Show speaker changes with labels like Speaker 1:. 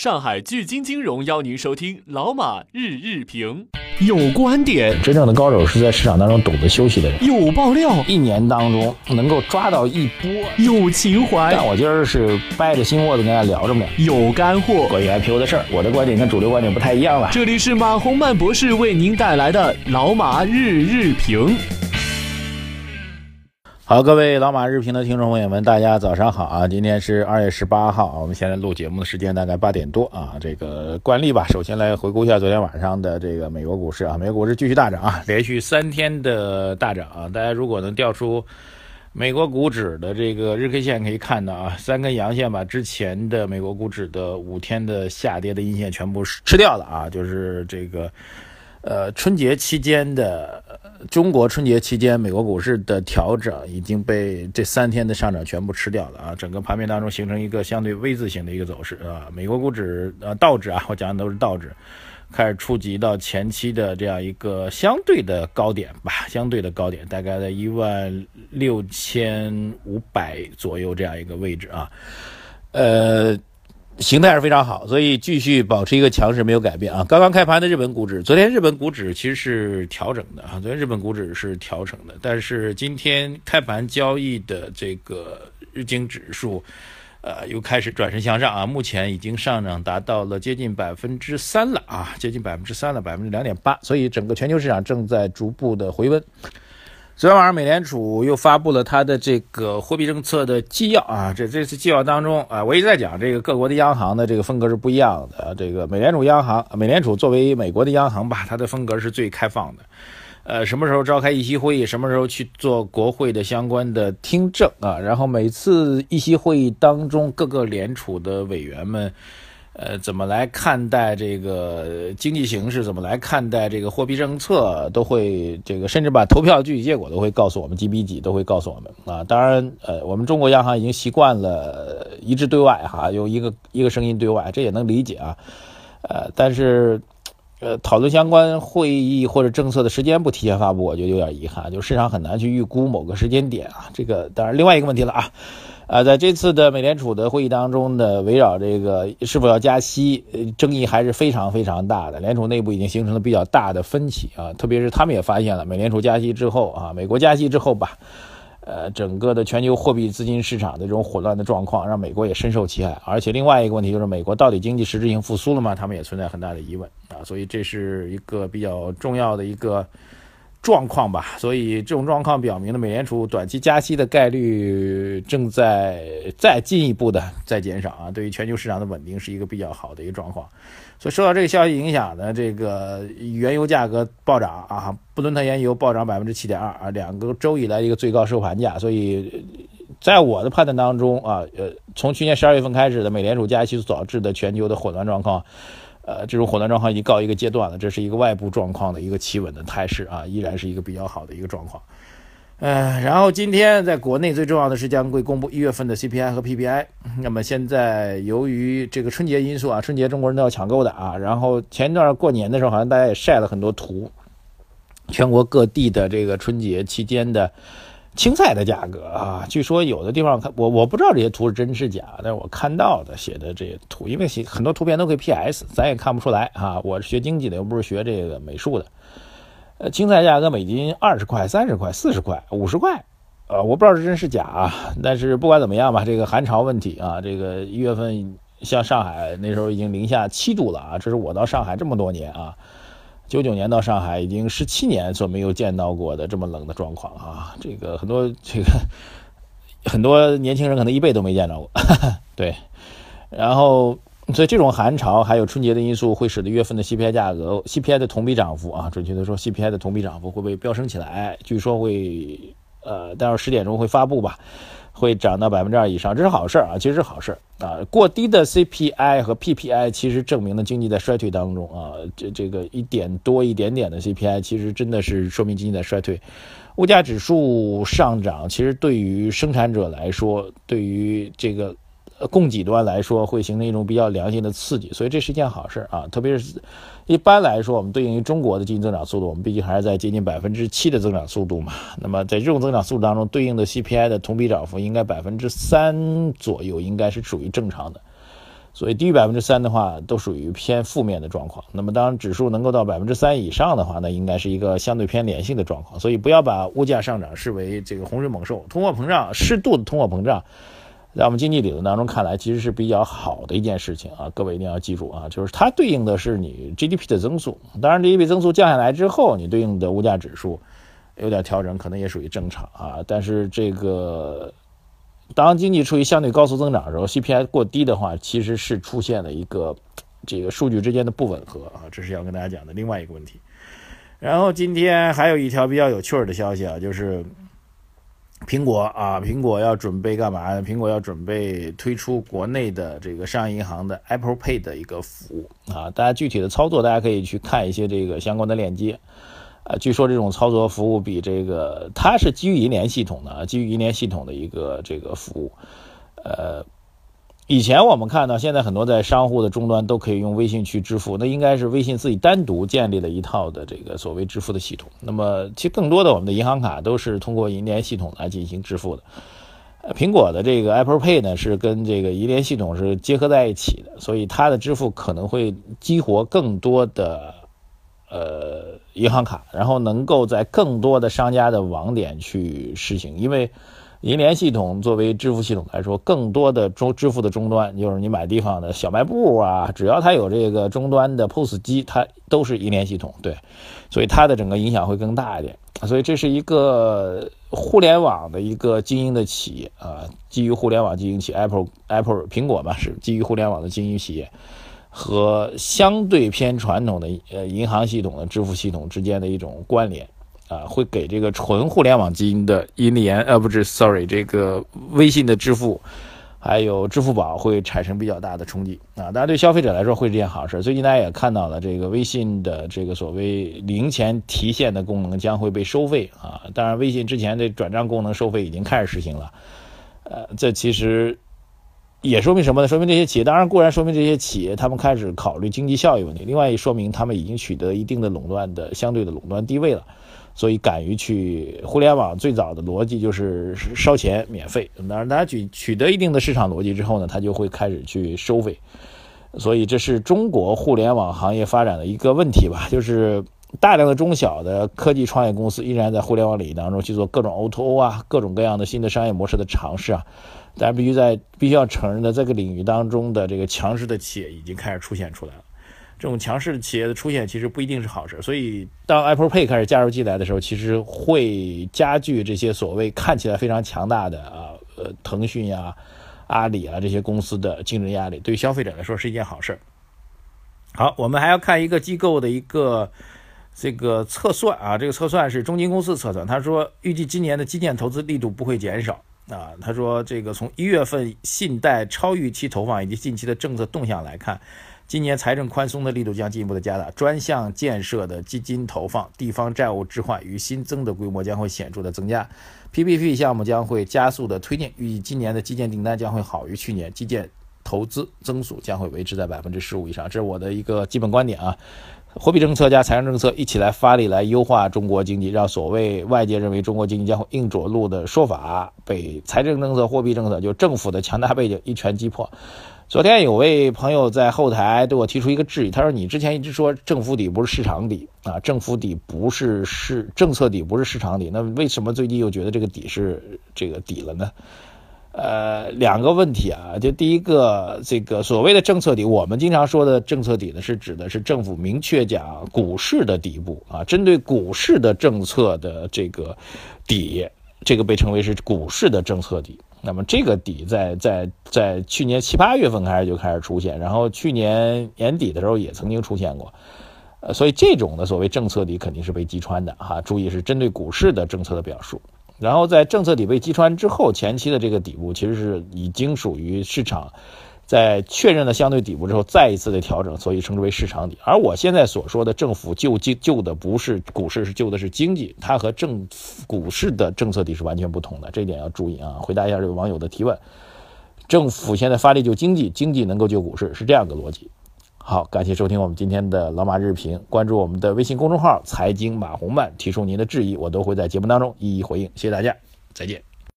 Speaker 1: 上海聚金金融邀您收听老马日日评，有观点，
Speaker 2: 真正的高手是在市场当中懂得休息的人。
Speaker 1: 有爆料，
Speaker 2: 一年当中能够抓到一波。
Speaker 1: 有情怀，
Speaker 2: 但我今儿是掰着心窝子跟大家聊着呢。
Speaker 1: 有干货，
Speaker 2: 关于 IPO 的事儿，我的观点跟主流观点不太一样了。
Speaker 1: 这里是马洪曼博士为您带来的老马日日评。
Speaker 2: 好，各位老马日评的听众朋友们，大家早上好啊！今天是二月十八号，我们现在录节目的时间大概八点多啊。这个惯例吧，首先来回顾一下昨天晚上的这个美国股市啊，美国股市继续大涨啊，连续三天的大涨啊。大家如果能调出美国股指的这个日 K 线，可以看到啊，三根阳线把之前的美国股指的五天的下跌的阴线全部吃掉了啊，就是这个。呃，春节期间的中国春节期间，美国股市的调整已经被这三天的上涨全部吃掉了啊！整个盘面当中形成一个相对 V 字形的一个走势啊。美国股指呃道指啊，我讲的都是道指，开始触及到前期的这样一个相对的高点吧，相对的高点大概在一万六千五百左右这样一个位置啊，呃。形态是非常好，所以继续保持一个强势没有改变啊。刚刚开盘的日本股指，昨天日本股指其实是调整的啊，昨天日本股指是调整的，但是今天开盘交易的这个日经指数，呃，又开始转身向上啊，目前已经上涨达到了接近百分之三了啊，接近百分之三了，百分之两点八，所以整个全球市场正在逐步的回温。昨天晚上，美联储又发布了它的这个货币政策的纪要啊。这这次纪要当中啊，我一直在讲这个各国的央行的这个风格是不一样的。这个美联储央行，美联储作为美国的央行吧，它的风格是最开放的。呃，什么时候召开议息会议，什么时候去做国会的相关的听证啊？然后每次议息会议当中，各个联储的委员们。呃，怎么来看待这个经济形势？怎么来看待这个货币政策？都会这个，甚至把投票具体结果都会告诉我们，几比几都会告诉我们啊。当然，呃，我们中国央行已经习惯了一致对外哈，有一个一个声音对外，这也能理解啊。呃，但是，呃，讨论相关会议或者政策的时间不提前发布，我觉得有点遗憾，就市场很难去预估某个时间点啊。这个当然，另外一个问题了啊。啊，在这次的美联储的会议当中呢，围绕这个是否要加息，争议还是非常非常大的。联储内部已经形成了比较大的分歧啊，特别是他们也发现了，美联储加息之后啊，美国加息之后吧，呃，整个的全球货币资金市场的这种混乱的状况，让美国也深受其害。而且另外一个问题就是，美国到底经济实质性复苏了吗？他们也存在很大的疑问啊，所以这是一个比较重要的一个。状况吧，所以这种状况表明了美联储短期加息的概率正在再进一步的在减少啊，对于全球市场的稳定是一个比较好的一个状况。所以受到这个消息影响呢，这个原油价格暴涨啊，布伦特原油暴涨百分之七点二啊，两个周以来一个最高收盘价。所以在我的判断当中啊，呃，从去年十二月份开始的美联储加息所导致的全球的混乱状况。呃，这种混乱状况已经告一个阶段了，这是一个外部状况的一个企稳的态势啊，依然是一个比较好的一个状况。呃，然后今天在国内最重要的是将会公布一月份的 CPI 和 PPI。那么现在由于这个春节因素啊，春节中国人都要抢购的啊，然后前一段过年的时候，好像大家也晒了很多图，全国各地的这个春节期间的。青菜的价格啊，据说有的地方看我我不知道这些图是真是假，但是我看到的写的这些图，因为很多图片都可以 PS，咱也看不出来啊。我是学经济的，又不是学这个美术的。呃，青菜价格每斤二十块、三十块、四十块、五十块，呃，我不知道是真是假啊。但是不管怎么样吧，这个寒潮问题啊，这个一月份像上海那时候已经零下七度了啊，这是我到上海这么多年啊。九九年到上海已经十七年所没有见到过的这么冷的状况啊！这个很多这个很多年轻人可能一辈都没见着过，对。然后，所以这种寒潮还有春节的因素，会使得月份的 CPI 价格、CPI 的同比涨幅啊，准确的说，CPI 的同比涨幅会不会飙升起来？据说会，呃，待会儿十点钟会发布吧。会涨到百分之二以上，这是好事啊，其实是好事啊。过低的 CPI 和 PPI 其实证明了经济在衰退当中啊。这这个一点多一点点的 CPI，其实真的是说明经济在衰退。物价指数上涨，其实对于生产者来说，对于这个。供给端来说，会形成一种比较良性的刺激，所以这是一件好事啊。特别是一般来说，我们对应于中国的经济增长速度，我们毕竟还是在接近百分之七的增长速度嘛。那么在这种增长速度当中，对应的 CPI 的同比涨幅应该百分之三左右，应该是属于正常的。所以低于百分之三的话，都属于偏负面的状况。那么当指数能够到百分之三以上的话，那应该是一个相对偏良性的状况。所以不要把物价上涨视为这个洪水猛兽，通货膨胀适度的通货膨胀。在我们经济理论当中看来，其实是比较好的一件事情啊！各位一定要记住啊，就是它对应的是你 GDP 的增速。当然，GDP 增速降下来之后，你对应的物价指数有点调整，可能也属于正常啊。但是这个当经济处于相对高速增长的时候，CPI 过低的话，其实是出现了一个这个数据之间的不吻合啊，这是要跟大家讲的另外一个问题。然后今天还有一条比较有趣儿的消息啊，就是。苹果啊，苹果要准备干嘛？苹果要准备推出国内的这个商业银行的 Apple Pay 的一个服务啊。大家具体的操作，大家可以去看一些这个相关的链接。啊，据说这种操作服务比这个它是基于银联系统的，基于银联系统的一个这个服务，呃。以前我们看到，现在很多在商户的终端都可以用微信去支付，那应该是微信自己单独建立了一套的这个所谓支付的系统。那么，其实更多的我们的银行卡都是通过银联系统来进行支付的。苹果的这个 Apple Pay 呢，是跟这个银联系统是结合在一起的，所以它的支付可能会激活更多的呃银行卡，然后能够在更多的商家的网点去实行，因为。银联系统作为支付系统来说，更多的中支付的终端，就是你买地方的小卖部啊，只要它有这个终端的 POS 机，它都是银联系统。对，所以它的整个影响会更大一点。所以这是一个互联网的一个经营的企业啊，基于互联网经营企业 Apple Apple 苹果嘛，是基于互联网的经营企业，和相对偏传统的呃银行系统的支付系统之间的一种关联。啊，会给这个纯互联网基因的银联，呃，不是，sorry，这个微信的支付，还有支付宝会产生比较大的冲击啊。当然，对消费者来说会是件好事。最近大家也看到了，这个微信的这个所谓零钱提现的功能将会被收费啊。当然，微信之前的转账功能收费已经开始实行了。呃，这其实也说明什么呢？说明这些企业，当然固然说明这些企业他们开始考虑经济效益问题。另外，也说明他们已经取得一定的垄断的相对的垄断地位了。所以敢于去互联网最早的逻辑就是烧钱免费，当然大家取取得一定的市场逻辑之后呢，他就会开始去收费。所以这是中国互联网行业发展的一个问题吧，就是大量的中小的科技创业公司依然在互联网领域当中去做各种 O2O 啊，各种各样的新的商业模式的尝试啊。但是必须在必须要承认的这个领域当中的这个强势的企业已经开始出现出来了。这种强势的企业的出现，其实不一定是好事。所以，当 Apple Pay 开始加入进来的时候，其实会加剧这些所谓看起来非常强大的啊，呃，腾讯呀、阿里啊这些公司的竞争压力。对于消费者来说是一件好事。好，我们还要看一个机构的一个这个测算啊，这个测算是中金公司测算，他说预计今年的基建投资力度不会减少啊。他说这个从一月份信贷超预期投放以及近期的政策动向来看。今年财政宽松的力度将进一步的加大，专项建设的基金投放、地方债务置换与新增的规模将会显著的增加，PPP 项目将会加速的推进，预计今年的基建订单将会好于去年，基建投资增速将会维持在百分之十五以上，这是我的一个基本观点啊。货币政策加财政政策一起来发力，来优化中国经济，让所谓外界认为中国经济将会硬着陆的说法，被财政政策、货币政策就政府的强大背景一拳击破。昨天有位朋友在后台对我提出一个质疑，他说：“你之前一直说政府底不是市场底啊，政府底不是市政策底不是市场底，那为什么最近又觉得这个底是这个底了呢？”呃，两个问题啊，就第一个，这个所谓的政策底，我们经常说的政策底呢，是指的是政府明确讲股市的底部啊，针对股市的政策的这个底，这个被称为是股市的政策底。那么这个底在在在去年七八月份开始就开始出现，然后去年年底的时候也曾经出现过，呃，所以这种的所谓政策底肯定是被击穿的哈。注意是针对股市的政策的表述，然后在政策底被击穿之后，前期的这个底部其实是已经属于市场。在确认了相对底部之后，再一次的调整，所以称之为市场底。而我现在所说的政府救经救的不是股市，是救的是经济，它和政股市的政策底是完全不同的，这一点要注意啊。回答一下这位网友的提问：政府现在发力救经济，经济能够救股市，是这样的逻辑。好，感谢收听我们今天的老马日评，关注我们的微信公众号“财经马红漫”，提出您的质疑，我都会在节目当中一一回应。谢谢大家，再见。